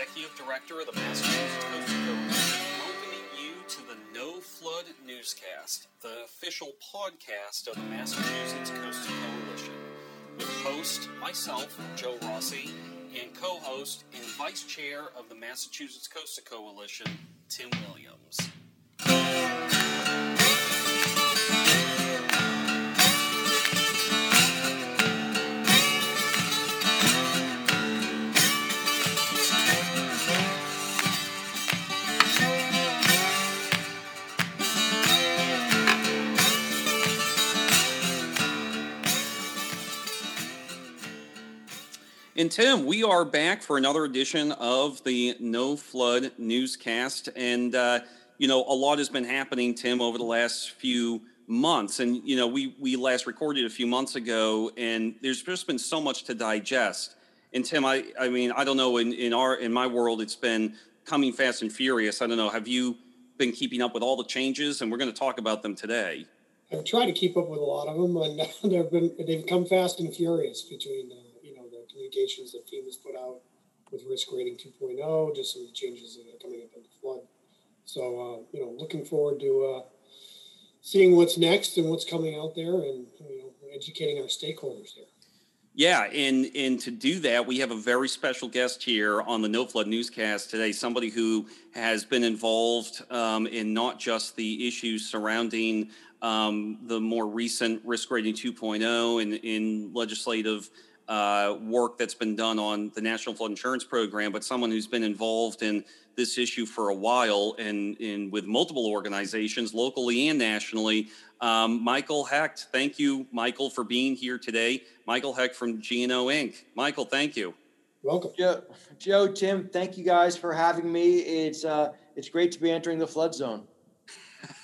Executive Director of the Massachusetts Coastal Coalition, welcoming you to the Know Flood Newscast, the official podcast of the Massachusetts Coastal Coalition, with host myself, Joe Rossi, and co-host and Vice Chair of the Massachusetts Coastal Coalition, Tim Williams. And Tim, we are back for another edition of the Know Flood Newscast. And, uh, you know, a lot has been happening, Tim, over the last few months. And, you know, we, we last recorded a few months ago, and there's just been so much to digest. And, Tim, I, I mean, I don't know, in, in, our, in my world, it's been coming fast and furious. I don't know, have you been keeping up with all the changes? And we're going to talk about them today. I've tried to keep up with a lot of them, and they've been they've come fast and furious between communications that FEMA's put out with risk rating 2.0, just some of the changes that are coming up in the flood. So, uh, you know, looking forward to uh, seeing what's next and what's coming out there and, you know, educating our stakeholders there. Yeah, and and to do that, we have a very special guest here on the Know Flood Newscast today. Somebody who has been involved um, in not just the issues surrounding um, the more recent risk rating 2.0 and in legislative uh, work that's been done on the National Flood Insurance Program, but someone who's been involved in this issue for a while and, and with multiple organizations, locally and nationally. Um, Michael Hecht, thank you, Michael, for being here today. Michael Hecht from GNO Inc. Michael, thank you. Welcome, Joe. Joe, Tim, thank you guys for having me. It's uh, it's great to be entering the flood zone.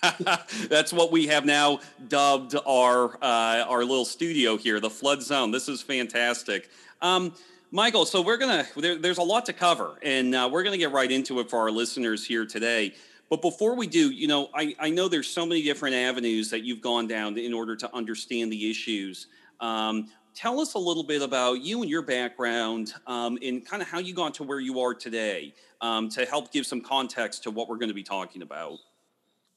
That's what we have now dubbed our uh, our little studio here, the flood zone. This is fantastic. Um, Michael, so we're gonna there, there's a lot to cover, and uh, we're gonna get right into it for our listeners here today. But before we do, you know, I, I know there's so many different avenues that you've gone down in order to understand the issues. Um, tell us a little bit about you and your background um, and kind of how you got to where you are today um, to help give some context to what we're going to be talking about.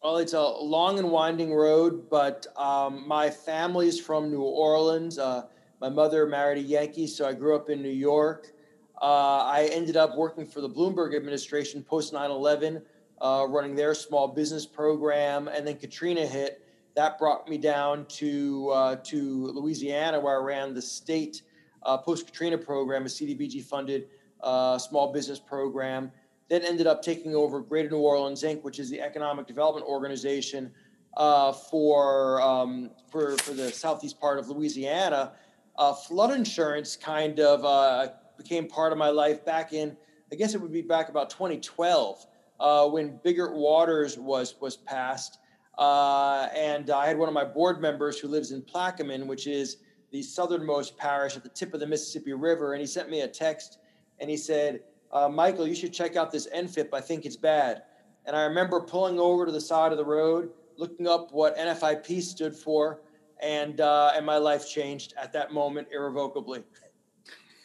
Well, it's a long and winding road, but um, my family's from New Orleans. Uh, my mother married a Yankee, so I grew up in New York. Uh, I ended up working for the Bloomberg administration post 9 11, uh, running their small business program. And then Katrina hit. That brought me down to, uh, to Louisiana, where I ran the state uh, post Katrina program, a CDBG funded uh, small business program then ended up taking over Greater New Orleans Inc., which is the economic development organization uh, for, um, for, for the southeast part of Louisiana. Uh, flood insurance kind of uh, became part of my life back in, I guess it would be back about 2012 uh, when Biggert Waters was, was passed. Uh, and I had one of my board members who lives in Plaquemine, which is the southernmost parish at the tip of the Mississippi River. And he sent me a text and he said, uh, Michael, you should check out this NFIP. I think it's bad. And I remember pulling over to the side of the road, looking up what NFIP stood for, and uh, and my life changed at that moment irrevocably.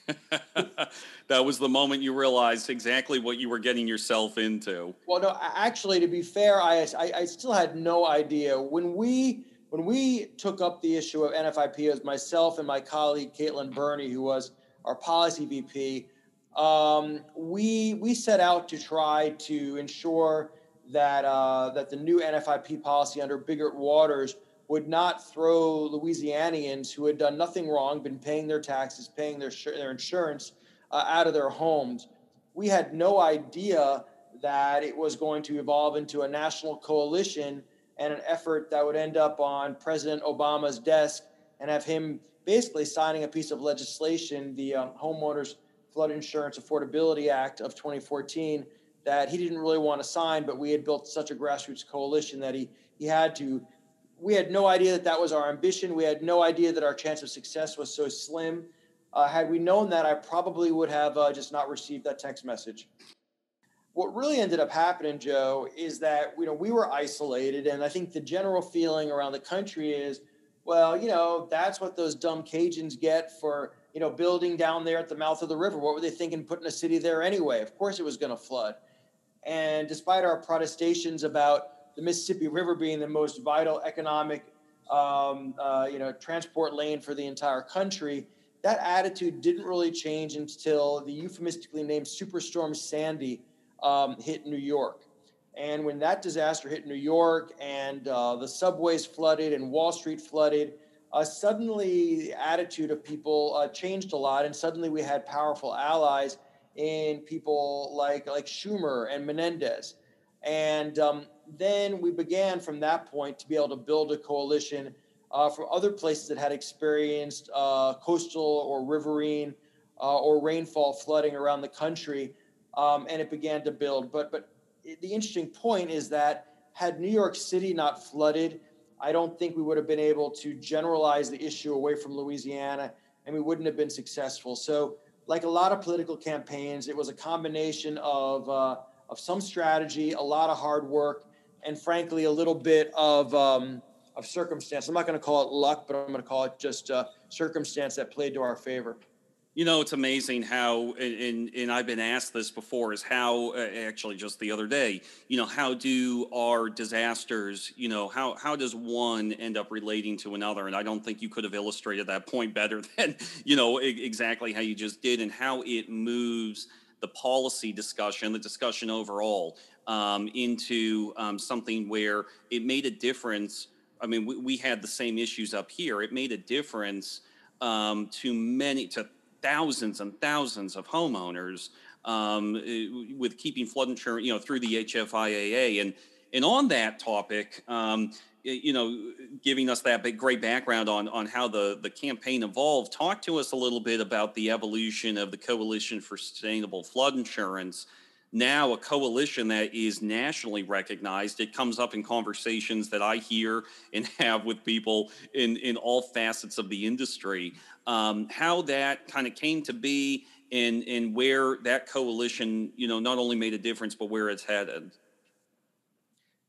that was the moment you realized exactly what you were getting yourself into. Well, no, actually, to be fair, I, I, I still had no idea when we when we took up the issue of NFIP as myself and my colleague Caitlin Burney, who was our policy VP um, we we set out to try to ensure that uh, that the new NFIP policy under Biggert Waters would not throw Louisianians who had done nothing wrong, been paying their taxes, paying their their insurance uh, out of their homes. We had no idea that it was going to evolve into a national coalition and an effort that would end up on President Obama's desk and have him basically signing a piece of legislation, the um, homeowners Flood Insurance Affordability Act of 2014 that he didn't really want to sign, but we had built such a grassroots coalition that he he had to. We had no idea that that was our ambition. We had no idea that our chance of success was so slim. Uh, had we known that, I probably would have uh, just not received that text message. What really ended up happening, Joe, is that you know we were isolated, and I think the general feeling around the country is well, you know, that's what those dumb Cajuns get for, you know, building down there at the mouth of the river. What were they thinking putting a city there anyway? Of course it was going to flood. And despite our protestations about the Mississippi River being the most vital economic, um, uh, you know, transport lane for the entire country, that attitude didn't really change until the euphemistically named Superstorm Sandy um, hit New York. And when that disaster hit New York and uh, the subways flooded and Wall Street flooded, uh, suddenly the attitude of people uh, changed a lot. And suddenly we had powerful allies in people like, like Schumer and Menendez. And um, then we began from that point to be able to build a coalition uh, from other places that had experienced uh, coastal or riverine uh, or rainfall flooding around the country. Um, and it began to build. But, but the interesting point is that had New York City not flooded, I don't think we would have been able to generalize the issue away from Louisiana and we wouldn't have been successful. So, like a lot of political campaigns, it was a combination of, uh, of some strategy, a lot of hard work, and frankly, a little bit of, um, of circumstance. I'm not going to call it luck, but I'm going to call it just uh, circumstance that played to our favor. You know, it's amazing how, and, and I've been asked this before, is how, uh, actually just the other day, you know, how do our disasters, you know, how, how does one end up relating to another? And I don't think you could have illustrated that point better than, you know, exactly how you just did and how it moves the policy discussion, the discussion overall, um, into um, something where it made a difference. I mean, we, we, had the same issues up here. It made a difference um, to many, to thousands and thousands of homeowners um, eh, with keeping flood insurance, you know, through the HFIAA. And and on that topic, um, you know, giving us that big, great background on on how the the campaign evolved. Talk to us a little bit about the evolution of the Coalition for Sustainable Flood Insurance. Now, a coalition that is nationally recognized. It comes up in conversations that I hear and have with people in in all facets of the industry um, how that kind of came to be and and where that coalition, you know, not only made a difference but where it's headed.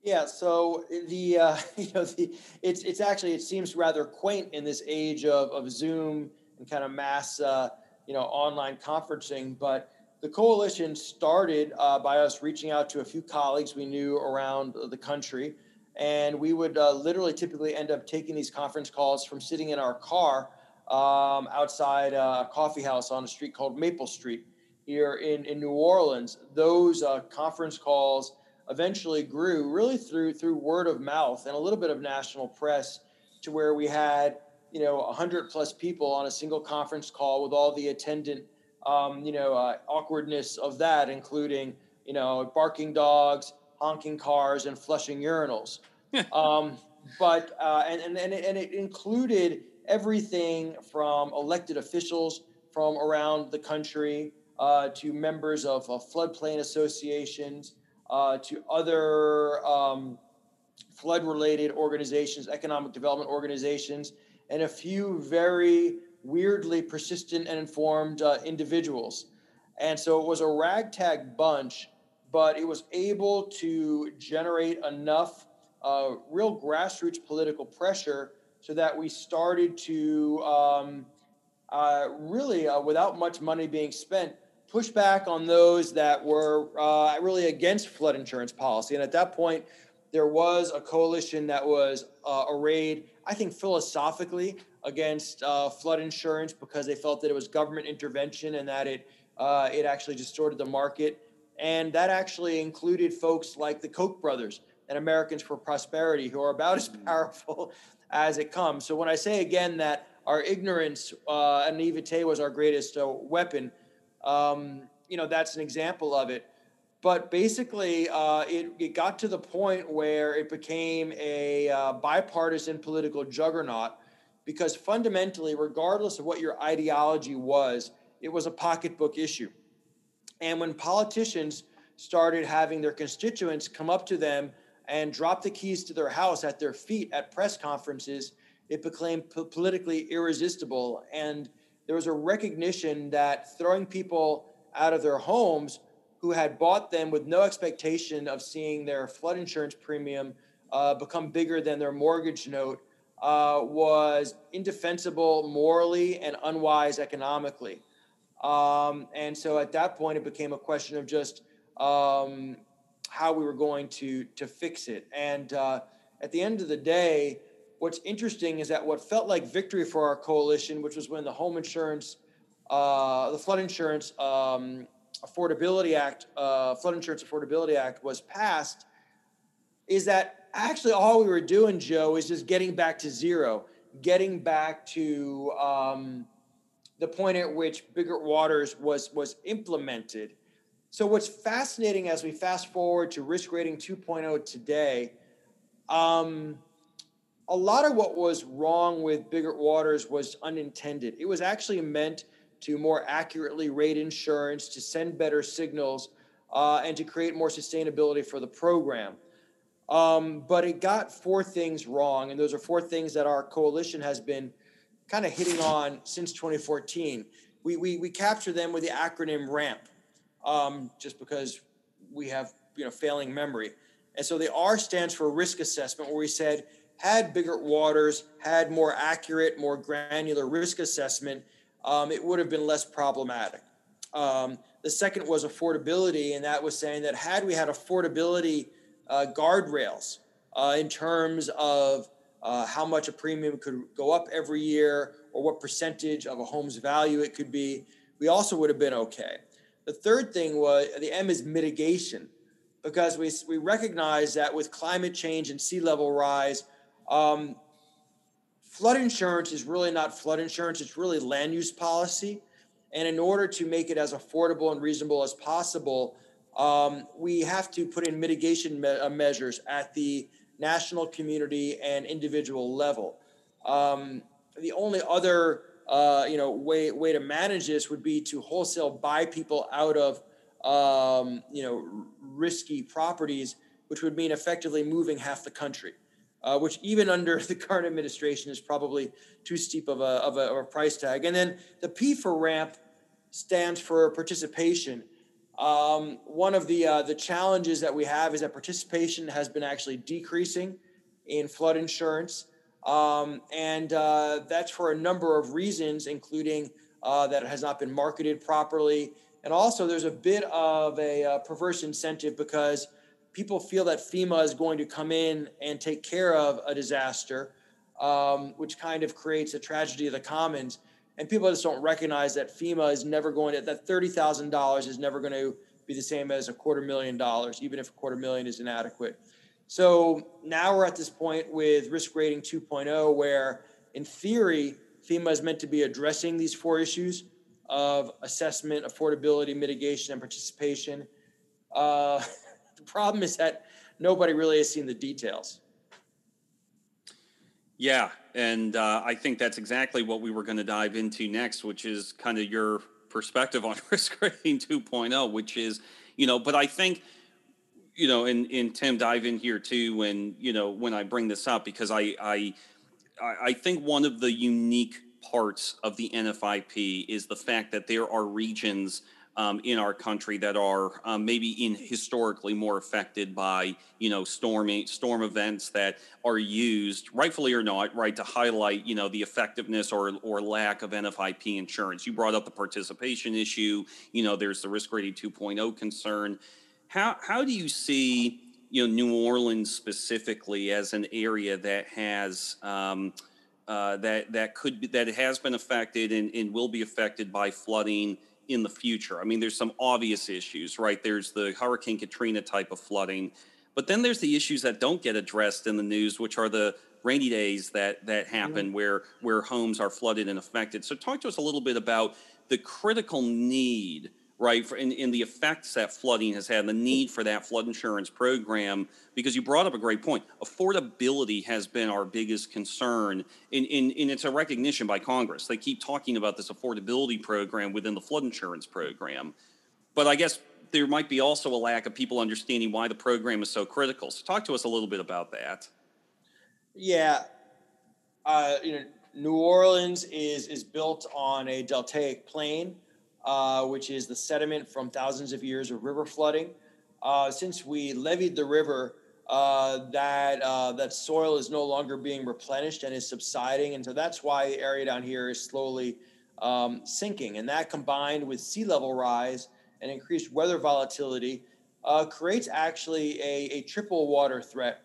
Yeah, so the uh, you know the it's it's actually it seems rather quaint in this age of of Zoom and kind of mass uh, you know online conferencing, but the coalition started uh, by us reaching out to a few colleagues we knew around the country, and we would uh, literally typically end up taking these conference calls from sitting in our car um, outside a coffee house on a street called Maple Street here in, in New Orleans. Those uh, conference calls eventually grew really through through word of mouth and a little bit of national press to where we had you know 100 plus people on a single conference call with all the attendant um, you know uh, awkwardness of that including you know barking dogs honking cars and flushing urinals. Um, but uh, and, and, and, it, and it included everything from elected officials from around the country uh, to members of uh, floodplain associations uh, to other um, flood related organizations, economic development organizations, and a few very weirdly persistent and informed uh, individuals. And so it was a ragtag bunch, but it was able to generate enough uh, real grassroots political pressure so that we started to um, uh, really, uh, without much money being spent, push back on those that were uh, really against flood insurance policy. And at that point, there was a coalition that was uh, arrayed, I think, philosophically against uh, flood insurance because they felt that it was government intervention and that it uh, it actually distorted the market. And that actually included folks like the Koch brothers and Americans for Prosperity, who are about as mm. powerful as it comes. So when I say again that our ignorance uh, and naivete was our greatest uh, weapon, um, you know, that's an example of it. But basically, uh, it, it got to the point where it became a uh, bipartisan political juggernaut because fundamentally, regardless of what your ideology was, it was a pocketbook issue. And when politicians started having their constituents come up to them and drop the keys to their house at their feet at press conferences, it became po- politically irresistible. And there was a recognition that throwing people out of their homes who had bought them with no expectation of seeing their flood insurance premium uh, become bigger than their mortgage note uh, was indefensible morally and unwise economically. Um, and so at that point, it became a question of just um, how we were going to to fix it. And uh, at the end of the day, what's interesting is that what felt like victory for our coalition, which was when the home insurance, uh, the flood insurance um, affordability act, uh, flood insurance affordability act was passed, is that actually all we were doing, Joe, is just getting back to zero, getting back to um, the point at which Biggert Waters was was implemented. So what's fascinating as we fast forward to risk rating 2.0 today, um, a lot of what was wrong with Biggert Waters was unintended. It was actually meant to more accurately rate insurance, to send better signals, uh, and to create more sustainability for the program. Um, but it got four things wrong, and those are four things that our coalition has been kind of hitting on since 2014. We, we, we capture them with the acronym RAMP, um, just because we have you know failing memory. And so the R stands for risk assessment, where we said had Biggert Waters, had more accurate, more granular risk assessment, um, it would have been less problematic. Um, the second was affordability, and that was saying that had we had affordability uh, guardrails uh, in terms of uh, how much a premium could go up every year or what percentage of a home's value it could be, we also would have been okay. The third thing was the M is mitigation, because we, we recognize that with climate change and sea level rise, um, flood insurance is really not flood insurance, it's really land use policy. And in order to make it as affordable and reasonable as possible, um, we have to put in mitigation me- uh, measures at the national, community, and individual level. Um, the only other uh, you know way way to manage this would be to wholesale buy people out of um, you know risky properties, which would mean effectively moving half the country uh, which even under the current administration is probably too steep of a, of, a, of a price tag. And then the P for ramp stands for participation. Um, one of the uh, the challenges that we have is that participation has been actually decreasing in flood insurance, um, and uh, that's for a number of reasons, including uh, that it has not been marketed properly, and also there's a bit of a uh, perverse incentive because people feel that FEMA is going to come in and take care of a disaster, um, which kind of creates a tragedy of the commons. And people just don't recognize that FEMA is never going to, that $30,000 is never going to be the same as a quarter million dollars, even if a quarter million is inadequate. So now we're at this point with risk rating 2.0, where in theory, FEMA is meant to be addressing these four issues of assessment, affordability, mitigation, and participation. Uh, The problem is that nobody really has seen the details. Yeah, and uh, I think that's exactly what we were going to dive into next, which is kind of your perspective on risk rating 2.0, which is, you know, but I think, you know, and, and Tim dive in here too when, you know, when I bring this up, because I, I, I think one of the unique parts of the NFIP is the fact that there are regions – um, in our country that are um, maybe in historically more affected by you know storming storm events that are used rightfully or not right to highlight you know the effectiveness or or lack of NFIP insurance. You brought up the participation issue. You know there's the risk rating 2.0 concern. How how do you see you know New Orleans specifically as an area that has um, uh, that that could be, that has been affected and, and will be affected by flooding in the future. I mean, there's some obvious issues, right? There's the Hurricane Katrina type of flooding, but then there's the issues that don't get addressed in the news, which are the rainy days that that happen mm-hmm. where where homes are flooded and affected. So talk to us a little bit about the critical need right? For, in, in the effects that flooding has had, and the need for that flood insurance program, because you brought up a great point. Affordability has been our biggest concern, and, in, in, it's a recognition by Congress. They keep talking about this affordability program within the flood insurance program. But I guess there might be also a lack of people understanding why the program is so critical. So talk to us a little bit about that. Yeah. Uh, you know, New Orleans is is built on a deltaic plain uh, which is the sediment from thousands of years of river flooding. Uh, since we levied the river, uh, that uh, that soil is no longer being replenished and is subsiding, and so that's why the area down here is slowly um, sinking. And that combined with sea level rise and increased weather volatility uh, creates actually a, a triple water threat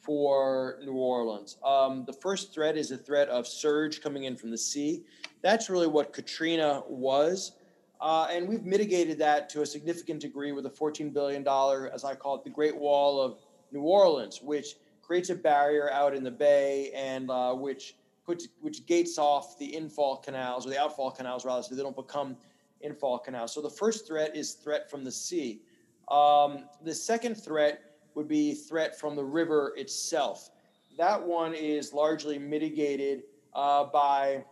for New Orleans. Um, the first threat is a threat of surge coming in from the sea. That's really what Katrina was. Uh, and we've mitigated that to a significant degree with a $14 billion, as I call it, the Great Wall of New Orleans, which creates a barrier out in the bay and uh, which puts which gates off the infall canals or the outfall canals rather, so they don't become infall canals. So the first threat is threat from the sea. Um, the second threat would be threat from the river itself. That one is largely mitigated uh, by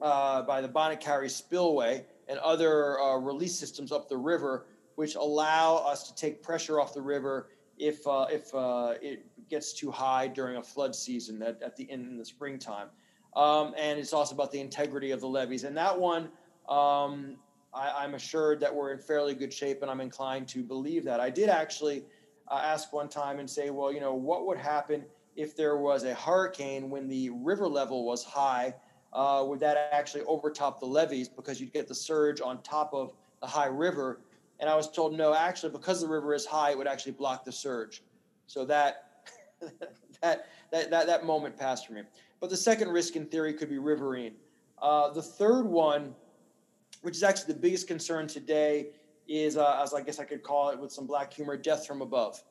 uh, by the Bonnet Carré spillway and other uh, release systems up the river, which allow us to take pressure off the river if uh, if uh, it gets too high during a flood season at, at the end in the springtime. Um, and it's also about the integrity of the levees. And that one, um, I, am assured that we're in fairly good shape, and I'm inclined to believe that. I did actually uh, ask one time and say, well, you know, what would happen if there was a hurricane when the river level was high? Uh, would that actually overtop the levees because you'd get the surge on top of the high river? And I was told, no, actually, because the river is high, it would actually block the surge. So that that, that that that moment passed for me. But the second risk, in theory, could be riverine. Uh, the third one, which is actually the biggest concern today, is uh, as I guess I could call it with some black humor, death from above,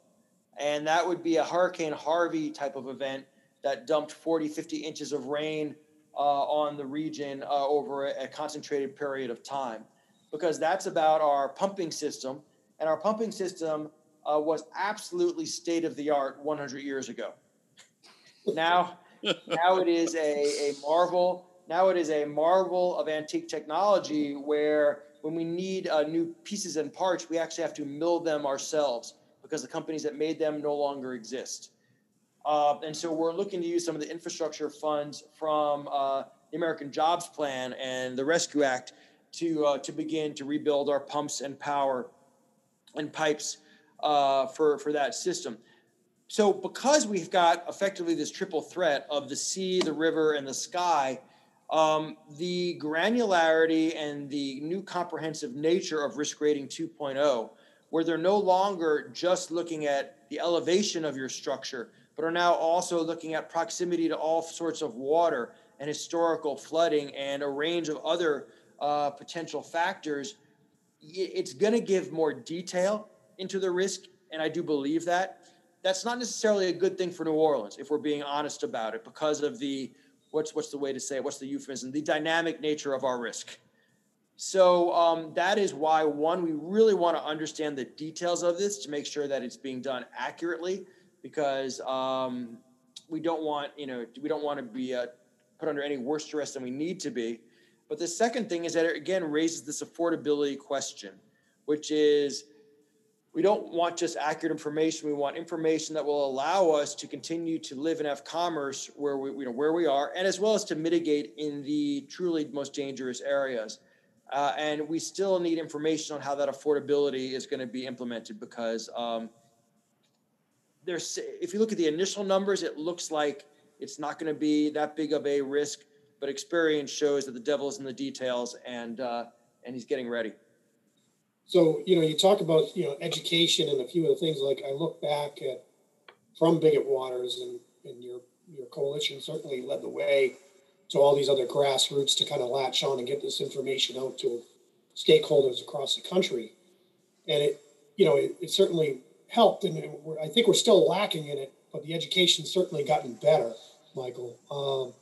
and that would be a Hurricane Harvey type of event that dumped 40, 50 inches of rain uh, on the region uh, over a, a concentrated period of time because that's about our pumping system. And our pumping system uh, was absolutely state of the art 100 years ago. now, now it is a, a marvel. Now it is a marvel of antique technology where when we need uh, new pieces and parts, we actually have to mill them ourselves because the companies that made them no longer exist. Uh, and so we're looking to use some of the infrastructure funds from uh, the American Jobs Plan and the Rescue Act to uh, to begin to rebuild our pumps and power and pipes uh, for for that system. So because we've got effectively this triple threat of the sea, the river, and the sky, um, the granularity and the new comprehensive nature of risk rating 2.0, where they're no longer just looking at the elevation of your structure, but are now also looking at proximity to all sorts of water and historical flooding and a range of other uh, potential factors, it's going to give more detail into the risk. And I do believe that. That's not necessarily a good thing for New Orleans, if we're being honest about it, because of the what's what's the way to say it? What's the euphemism? The dynamic nature of our risk. So um, that is why one, we really want to understand the details of this to make sure that it's being done accurately, because um, we don't want you know we don't want to be uh, put under any worse stress than we need to be. But the second thing is that it again raises this affordability question, which is we don't want just accurate information. We want information that will allow us to continue to live and have commerce where we, you know, where we are, and as well as to mitigate in the truly most dangerous areas. Uh, and we still need information on how that affordability is going to be implemented because um, there's, if you look at the initial numbers, it looks like it's not going to be that big of a risk but experience shows that the devil is in the details, and uh, and he's getting ready. So you know, you talk about you know education and a few of the things. Like I look back at from Biggert Waters and and your your coalition certainly led the way to all these other grassroots to kind of latch on and get this information out to stakeholders across the country, and it you know it, it certainly helped, and it, I think we're still lacking in it, but the education's certainly gotten better, Michael. Um,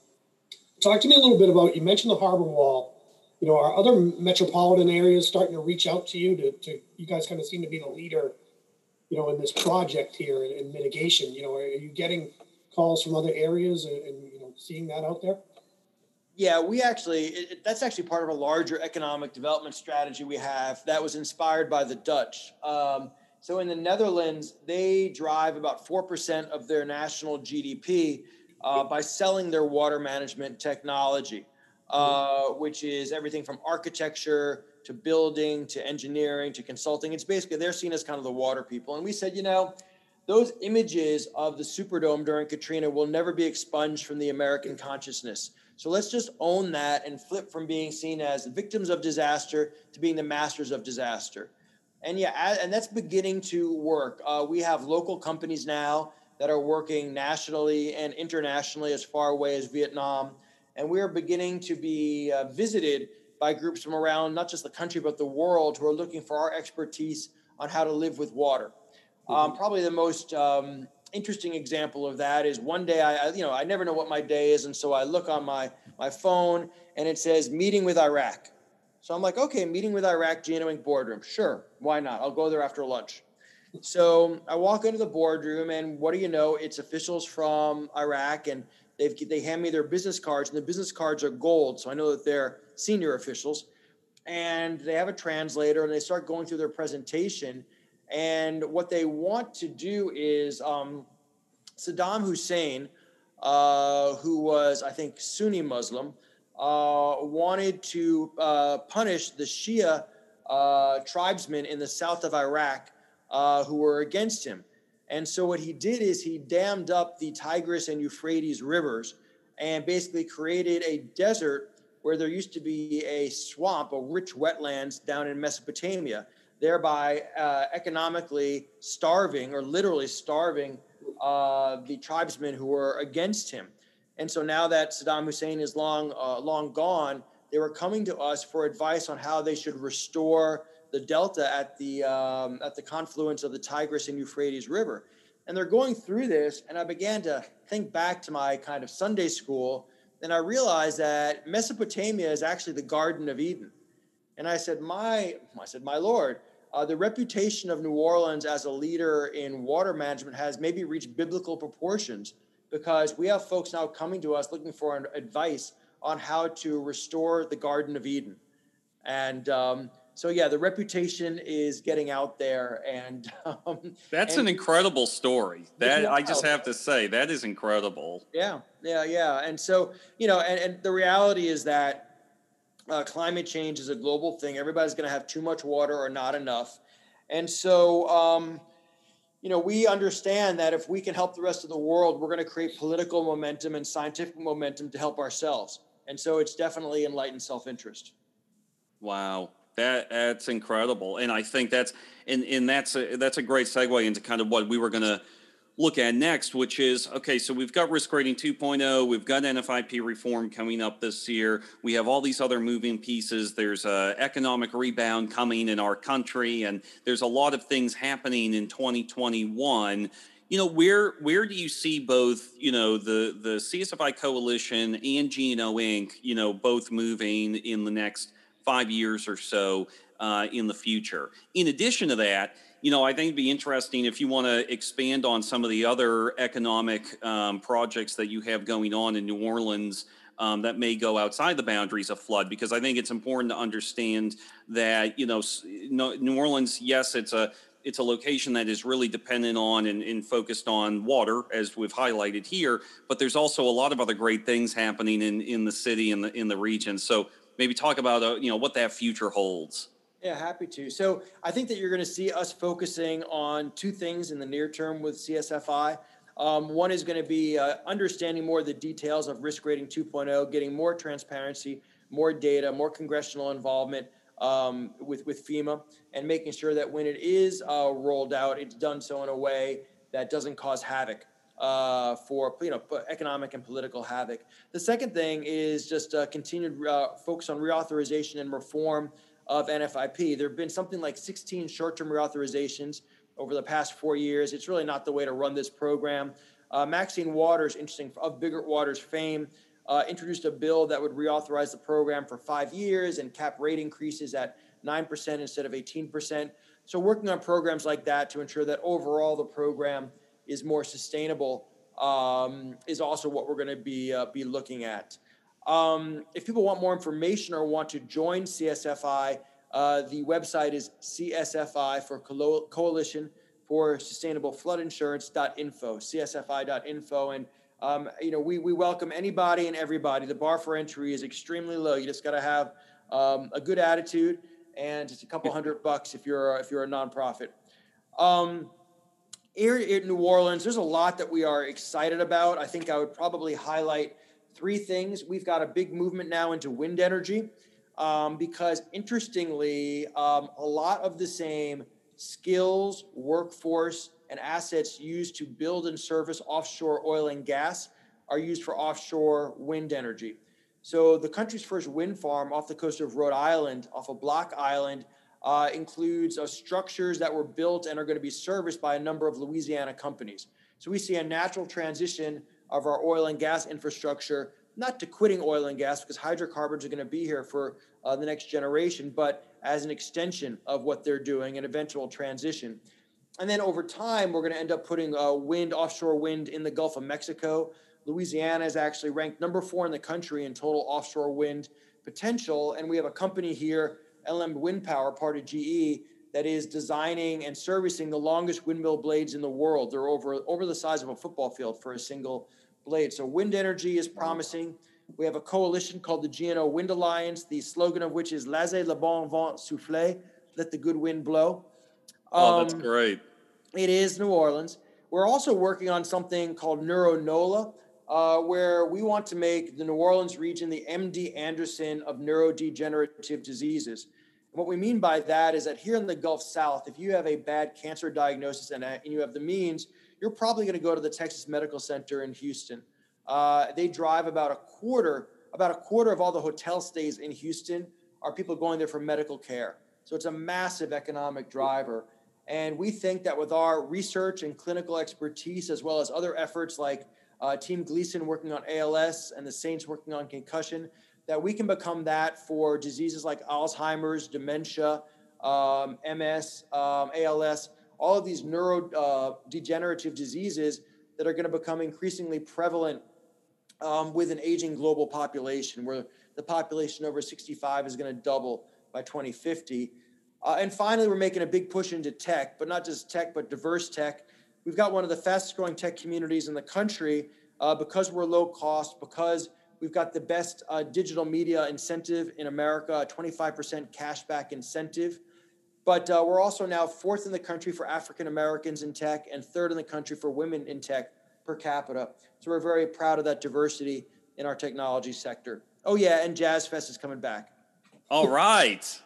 talk to me a little bit about you mentioned the harbor wall. You know are other metropolitan areas starting to reach out to you to, to you guys kind of seem to be the leader you know in this project here in, in mitigation? You know are, you getting calls from other areas and, and, you know seeing that out there? Yeah we actually it, that's actually part of a larger economic development strategy we have that was inspired by the dutch. Um, so in the netherlands they drive about 4% of their national gdp uh, by selling their water management technology, uh, which is everything from architecture to building to engineering to consulting. It's basically they're seen as kind of the water people. And we said, you know, those images of the Superdome during Katrina will never be expunged from the American consciousness. So let's just own that and flip from being seen as victims of disaster to being the masters of disaster. And yeah, and that's beginning to work. Uh, we have local companies now that are working nationally and internationally as far away as Vietnam. And we are beginning to be uh, visited by groups from around not just the country, but the world who are looking for our expertise on how to live with water. Um, mm-hmm. probably the most um, interesting example of that is one day I, I, you know, I never know what my day is, and so I look on my my phone and it says meeting with Iraq. So I'm like, okay, meeting with Iraq, GNO Inc. boardroom. Sure, why not? I'll go there after lunch. So I walk into the boardroom, and what do you know? It's officials from Iraq, and they've they hand me their business cards, and the business cards are gold, so I know that they're senior officials. And they have a translator, and they start going through their presentation and what they want to do is um, Saddam Hussein, uh, who was, I think, Sunni Muslim, uh, wanted to uh, punish the Shia uh, tribesmen in the south of Iraq uh, who were against him. And so what he did is he dammed up the Tigris and Euphrates rivers and basically created a desert where there used to be a swamp, a rich wetlands down in Mesopotamia thereby uh, economically starving or literally starving the tribesmen who were against him. And so now that Saddam Hussein is long, uh, long gone, they were coming to us for advice on how they should restore the delta at the um, at the confluence of the Tigris and Euphrates River. And they're going through this, and I began to think back to my kind of Sunday school, and I realized that Mesopotamia is actually the Garden of Eden. And I said, my, I said, my Lord, uh, the reputation of New Orleans as a leader in water management has maybe reached biblical proportions because we have folks now coming to us looking for advice on how to restore the Garden of Eden. And um, so, yeah, the reputation is getting out there, and um, that's and, an incredible story. That I just have to say, that is incredible. Yeah, yeah, yeah. And so, you know, and, and the reality is that uh, climate change is a global thing. Everybody's going to have too much water or not enough. And so, um, you know, we understand that if we can help the rest of the world, we're going to create political momentum and scientific momentum to help ourselves. And so it's definitely enlightened self interest. Wow. That that's incredible, and I think that's and and that's a, that's a great segue into kind of what we were going to look at next, which is okay, so we've got risk rating 2.0, we've got NFIP reform coming up this year, we have all these other moving pieces. There's a economic rebound coming in our country, and there's a lot of things happening in 2021 you know where where do you see both you know the the csfi coalition and gno inc you know both moving in the next five years or so uh, in the future in addition to that you know, I think it'd be interesting if you want to expand on some of the other economic um, projects that you have going on in New Orleans um, that may go outside the boundaries of flood, because I think it's important to understand that you know New Orleans, yes, it's a it's a location that is really dependent on and, and, focused on water, as we've highlighted here. But there's also a lot of other great things happening in in the city and the in the region. So maybe talk about uh, you know what that future holds. Yeah, happy to. So I think that you're going to see us focusing on two things in the near term with CSFI. Um, one is going to be uh, understanding more of the details of risk rating 2.0, getting more transparency, more data, more congressional involvement um, with, with FEMA, and making sure that when it is uh, rolled out, it's done so in a way that doesn't cause havoc uh, for you know economic and political havoc. The second thing is just uh, continued uh, focus on reauthorization and reform of NFIP. There have been something like 16 short term reauthorizations over the past four years. It's really not the way to run this program. Uh, Maxine Waters, interesting, of Biggert Waters fame, uh, introduced a bill that would reauthorize the program for five years and cap rate increases at 9% instead of 18%. So, working on programs like that to ensure that overall the program is more sustainable um, is also what we're going to be, uh, be looking at. Um, if people want more information or want to join CSFI, uh, the website is CSFI for Coalition for Sustainable Flood Insurance.info, CSFI.info. And, um, you know, we, we welcome anybody and everybody. The bar for entry is extremely low. You just got to have um, a good attitude and it's a couple hundred bucks if you're, if you're a nonprofit. Um, here in New Orleans, there's a lot that we are excited about. I think I would probably highlight three things. We've got a big movement now into wind energy um, because, interestingly, um, a lot of the same skills, workforce, and assets used to build and service offshore oil and gas are used for offshore wind energy. So, the country's first wind farm off the coast of Rhode Island, off of Block Island, uh, includes uh, structures that were built and are going to be serviced by a number of Louisiana companies. So we see a natural transition of our oil and gas infrastructure, not to quitting oil and gas because hydrocarbons are going to be here for uh, the next generation, but as an extension of what they're doing, an eventual transition. And then over time, we're going to end up putting uh, wind, offshore wind in the Gulf of Mexico. Louisiana is actually ranked number four in the country in total offshore wind potential. And we have a company here LM Wind Power, part of GE, that is designing and servicing the longest windmill blades in the world. They're over over the size of a football field for a single blade. So wind energy is promising. We have a coalition called the GNO Wind Alliance, the slogan of which is "Laissez le bon vent souffler," let the good wind blow. Oh, that's um, great. It is New Orleans. We're also working on something called NeuroNOLA, uh, where we want to make the New Orleans region the MD Anderson of neurodegenerative diseases. What we mean by that is that here in the Gulf South, if you have a bad cancer diagnosis and, uh, and you have the means, you're probably going to go to the Texas Medical Center in Houston. Uh, they drive about a quarter, about a quarter of all the hotel stays in Houston are people going there for medical care. So it's a massive economic driver. And we think that with our research and clinical expertise, as well as other efforts like uh, Team Gleason working on ALS and the Saints working on concussion, that we can become that for diseases like Alzheimer's, dementia, um, MS, um, ALS, all of these neurodegenerative uh, diseases that are going to become increasingly prevalent um, with an aging global population, where the population over 65 is going to double by 2050. Uh, and finally, we're making a big push into tech, but not just tech, but diverse tech. We've got one of the fastest growing tech communities in the country uh, because we're low cost, because we've got the best uh, digital media incentive in America, a 25% cashback incentive. But uh, we're also now fourth in the country for African Americans in tech and third in the country for women in tech per capita. So we're very proud of that diversity in our technology sector. Oh, yeah, and Jazz Fest is coming back. All right.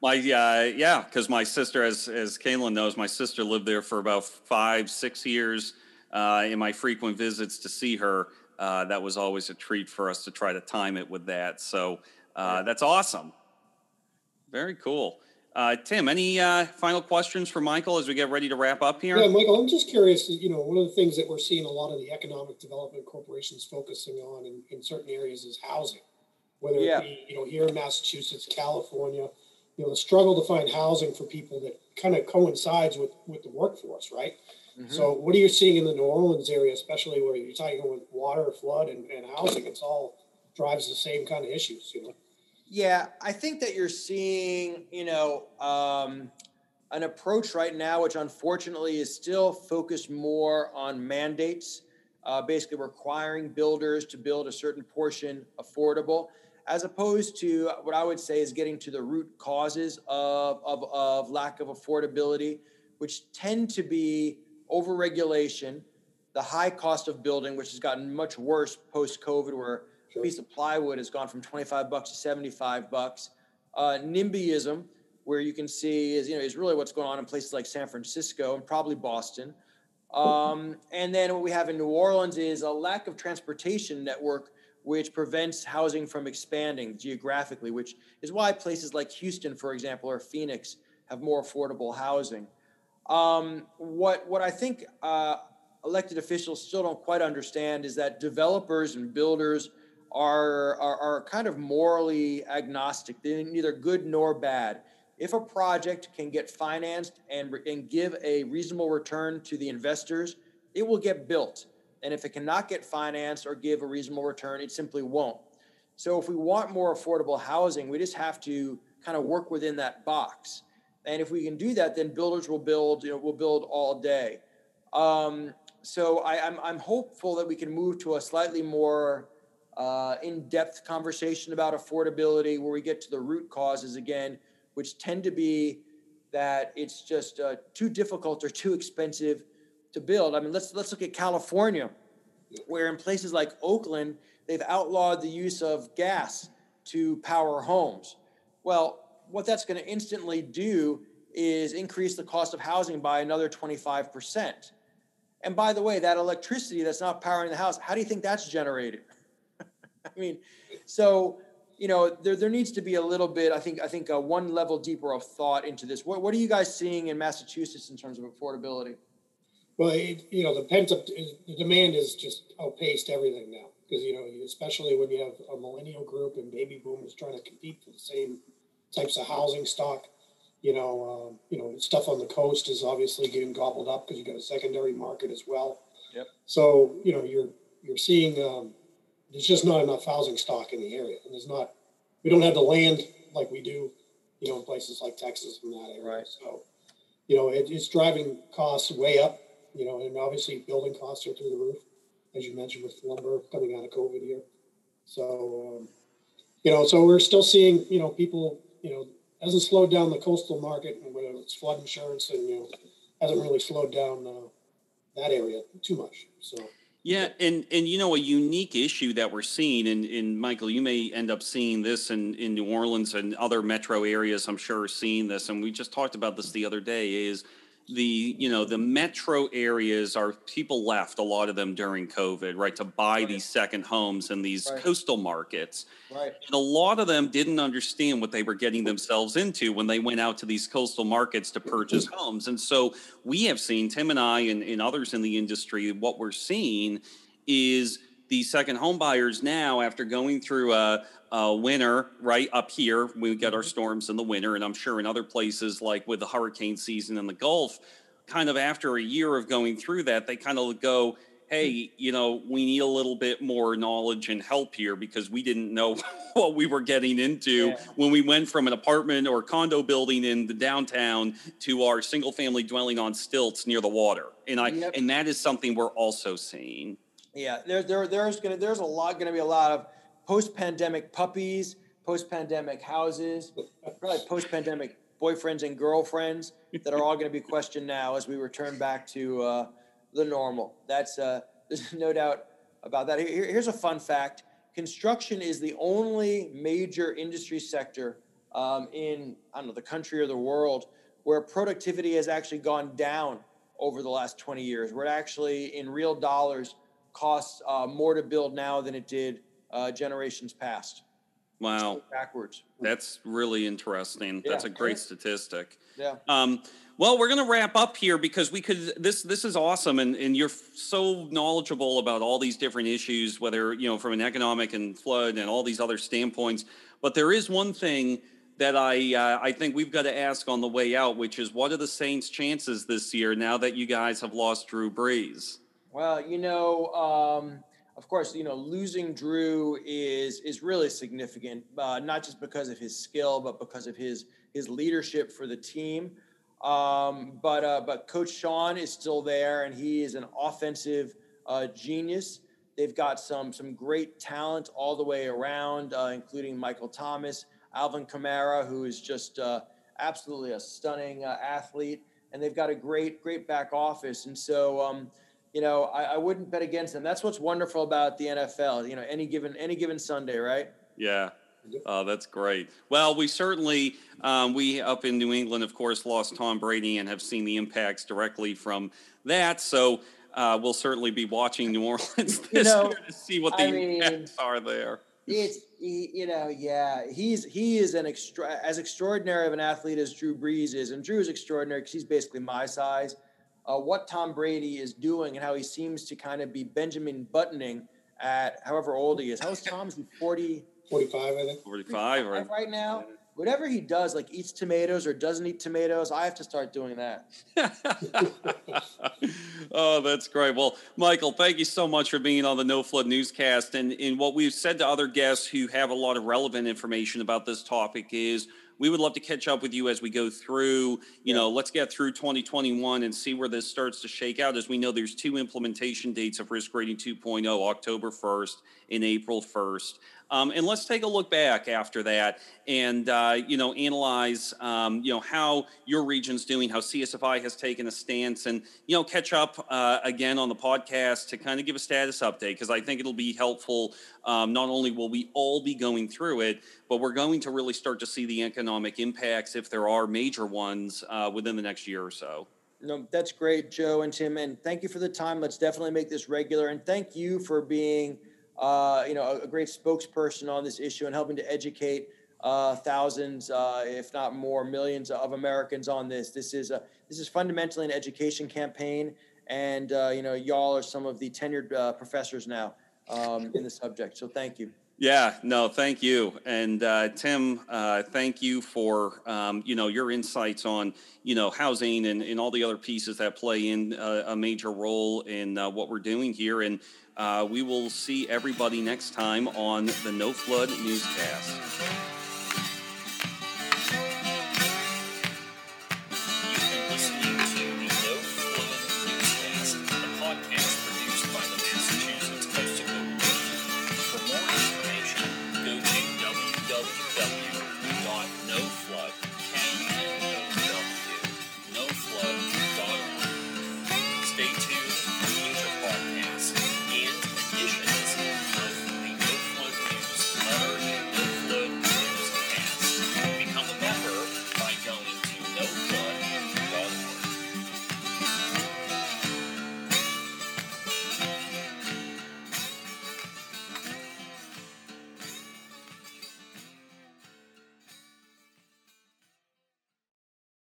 My uh, yeah, because my sister, as as Kaylin knows, my sister lived there for about five, six years. Uh, in my frequent visits to see her, uh, that was always a treat for us to try to time it with that. So uh, that's awesome. Very cool. Uh, Tim, any uh, final questions for Michael as we get ready to wrap up here? Yeah, Michael, I'm just curious. You know, one of the things that we're seeing a lot of the economic development corporations focusing on in, in certain areas is housing, whether yeah. it be you know here in Massachusetts, California you know the struggle to find housing for people that kind of coincides with with the workforce, right? Mm-hmm. So, what are you seeing in the New Orleans area, especially where you're talking with water, flood, and, and housing? It's all drives the same kind of issues, you know. Yeah, I think that you're seeing, you know, um, an approach right now, which unfortunately is still focused more on mandates, uh, basically requiring builders to build a certain portion affordable as opposed to what I would say is getting to the root causes of, of, of lack of affordability, which tend to be overregulation, the high cost of building, which has gotten much worse post COVID, where sure. a piece of plywood has gone from 25 bucks to 75 bucks. Uh, NIMBYism, where you can see is you know is really what's going on in places like San Francisco and probably Boston. Um, and then what we have in New Orleans is a lack of transportation network which prevents housing from expanding geographically, which is why places like Houston, for example, or Phoenix have more affordable housing. Um, what, what I think uh, elected officials still don't quite understand is that developers and builders are, are, are kind of morally agnostic. They're neither good nor bad. If a project can get financed and, and give a reasonable return to the investors, it will get built. And if it cannot get financed or give a reasonable return, it simply won't. So if we want more affordable housing, we just have to kind of work within that box. And if we can do that, then builders will build, you know, will build all day. Um, so I, I'm, I'm hopeful that we can move to a slightly more uh, in-depth conversation about affordability, where we get to the root causes again, which tend to be that it's just uh, too difficult or too expensive to build. I mean, let's let's look at California, where in places like Oakland, they've outlawed the use of gas to power homes. Well, what that's going to instantly do is increase the cost of housing by another 25%. And by the way, that electricity that's not powering the house, how do you think that's generated? I mean, so you know, there, there needs to be a little bit. I think I think uh, one level deeper of thought into this. What what are you guys seeing in Massachusetts in terms of affordability? Well, it, you know, the pent up the demand is just outpaced everything now because you know, especially when you have a millennial group and baby boomers trying to compete for the same types of housing stock. You know, um, you know, stuff on the coast is obviously getting gobbled up because you got a secondary market as well. Yep. So you know, you're you're seeing um, there's just not enough housing stock in the area, and there's not. We don't have the land like we do, you know, in places like Texas and that area. Right. So, you know, it, it's driving costs way up. You know, and obviously building costs are through the roof, as you mentioned with lumber coming out of COVID here. So, um, you know, so we're still seeing, you know, people, you know, hasn't slowed down the coastal market, and whether it's flood insurance, and you know, hasn't really slowed down uh, that area too much. So. Yeah, and and you know a unique issue that we're seeing, and, and Michael, you may end up seeing this in, in New Orleans and other metro areas. I'm sure seeing this, and we just talked about this the other day. Is the you know the metro areas are people left a lot of them during covid right to buy right. these second homes in these right. coastal markets right and a lot of them didn't understand what they were getting themselves into when they went out to these coastal markets to purchase homes and so we have seen tim and i and, and others in the industry what we're seeing is the second home buyers now after going through a, uh, winter right up here. We get our mm-hmm. storms in the winter, and I'm sure in other places like with the hurricane season in the Gulf, kind of after a year of going through that, they kind of go, hey, you know, we need a little bit more knowledge and help here because we didn't know what we were getting into yeah. when we went from an apartment or condo building in the downtown to our single family dwelling on stilts near the water. And I yep. and that is something we're also seeing. Yeah, there, there there's gonna there's a lot gonna be a lot of post-pandemic puppies, post-pandemic houses, probably post-pandemic boyfriends and girlfriends that are all going to be questioned now as we return back to uh, the normal. That's uh, there's no doubt about that. Here, here's a fun fact: construction is the only major industry sector um, in I don't know the country or the world where productivity has actually gone down over the last 20 years. Where it actually, in real dollars, costs uh, more to build now than it did uh, generations past. Wow. backwards. That's really interesting. Yeah. That's a great statistic. Yeah. Um, well, we're going to wrap up here because we could. This this is awesome, and and you're so knowledgeable about all these different issues, whether you know from an economic and flood and all these other standpoints. But there is one thing that I uh, I think we've got to ask on the way out, which is what are the Saints' chances this year now that you guys have lost Drew Brees? Well, you know. Um, of course, you know, losing Drew is is really significant, uh, not just because of his skill, but because of his his leadership for the team. Um, but uh, but Coach Sean is still there, and he is an offensive uh, genius. They've got some some great talent all the way around, uh, including Michael Thomas, Alvin Kamara, who is just uh, absolutely a stunning uh, athlete, and they've got a great great back office. And so. Um, you know, I, I wouldn't bet against them. That's what's wonderful about the NFL. You know, any given any given Sunday, right? Yeah. Oh, that's great. Well, we certainly, um, we up in New England, of course, lost Tom Brady and have seen the impacts directly from that. So uh, we'll certainly be watching New Orleans this you know, year to see what the I impacts mean, are there. It's you know, yeah, he's he is an extra as extraordinary of an athlete as Drew Brees is, and Drew is extraordinary because he's basically my size uh, what Tom Brady is doing and how he seems to kind of be Benjamin buttoning at however old he is. How is Tom? Is he 40? 45, I think. 45 right, right now. Whatever he does, like eats tomatoes or doesn't eat tomatoes, I have to start doing that. oh, that's great. Well, Michael, thank you so much for being on the Know Flood Newscast. And, and what we've said to other guests who have a lot of relevant information about this topic is – we would love to catch up with you as we go through you yeah. know let's get through 2021 and see where this starts to shake out as we know there's two implementation dates of risk rating 2.0 october 1st and april 1st Um, and let's take a look back after that and, uh, you know, analyze, um, you know, how your region's doing, how CSFI has taken a stance and, you know, catch up uh, again on the podcast to kind of give a status update because I think it'll be helpful. Um, not only will we all be going through it, but we're going to really start to see the economic impacts if there are major ones uh, within the next year or so. No, that's great, Joe and Tim, and thank you for the time. Let's definitely make this regular, and thank you for being, uh, you know, a, a, great spokesperson on this issue and helping to educate uh, thousands, uh, if not more, millions of Americans on this. This is a this is fundamentally an education campaign, and uh, you know, y'all are some of the tenured uh, professors now um, in the subject. So, thank you. Yeah, no, thank you, and uh, Tim, uh, thank you for um, you know your insights on you know housing and, and all the other pieces that play in uh, a major role in uh, what we're doing here, and uh, we will see everybody next time on the Know Flood Newscast.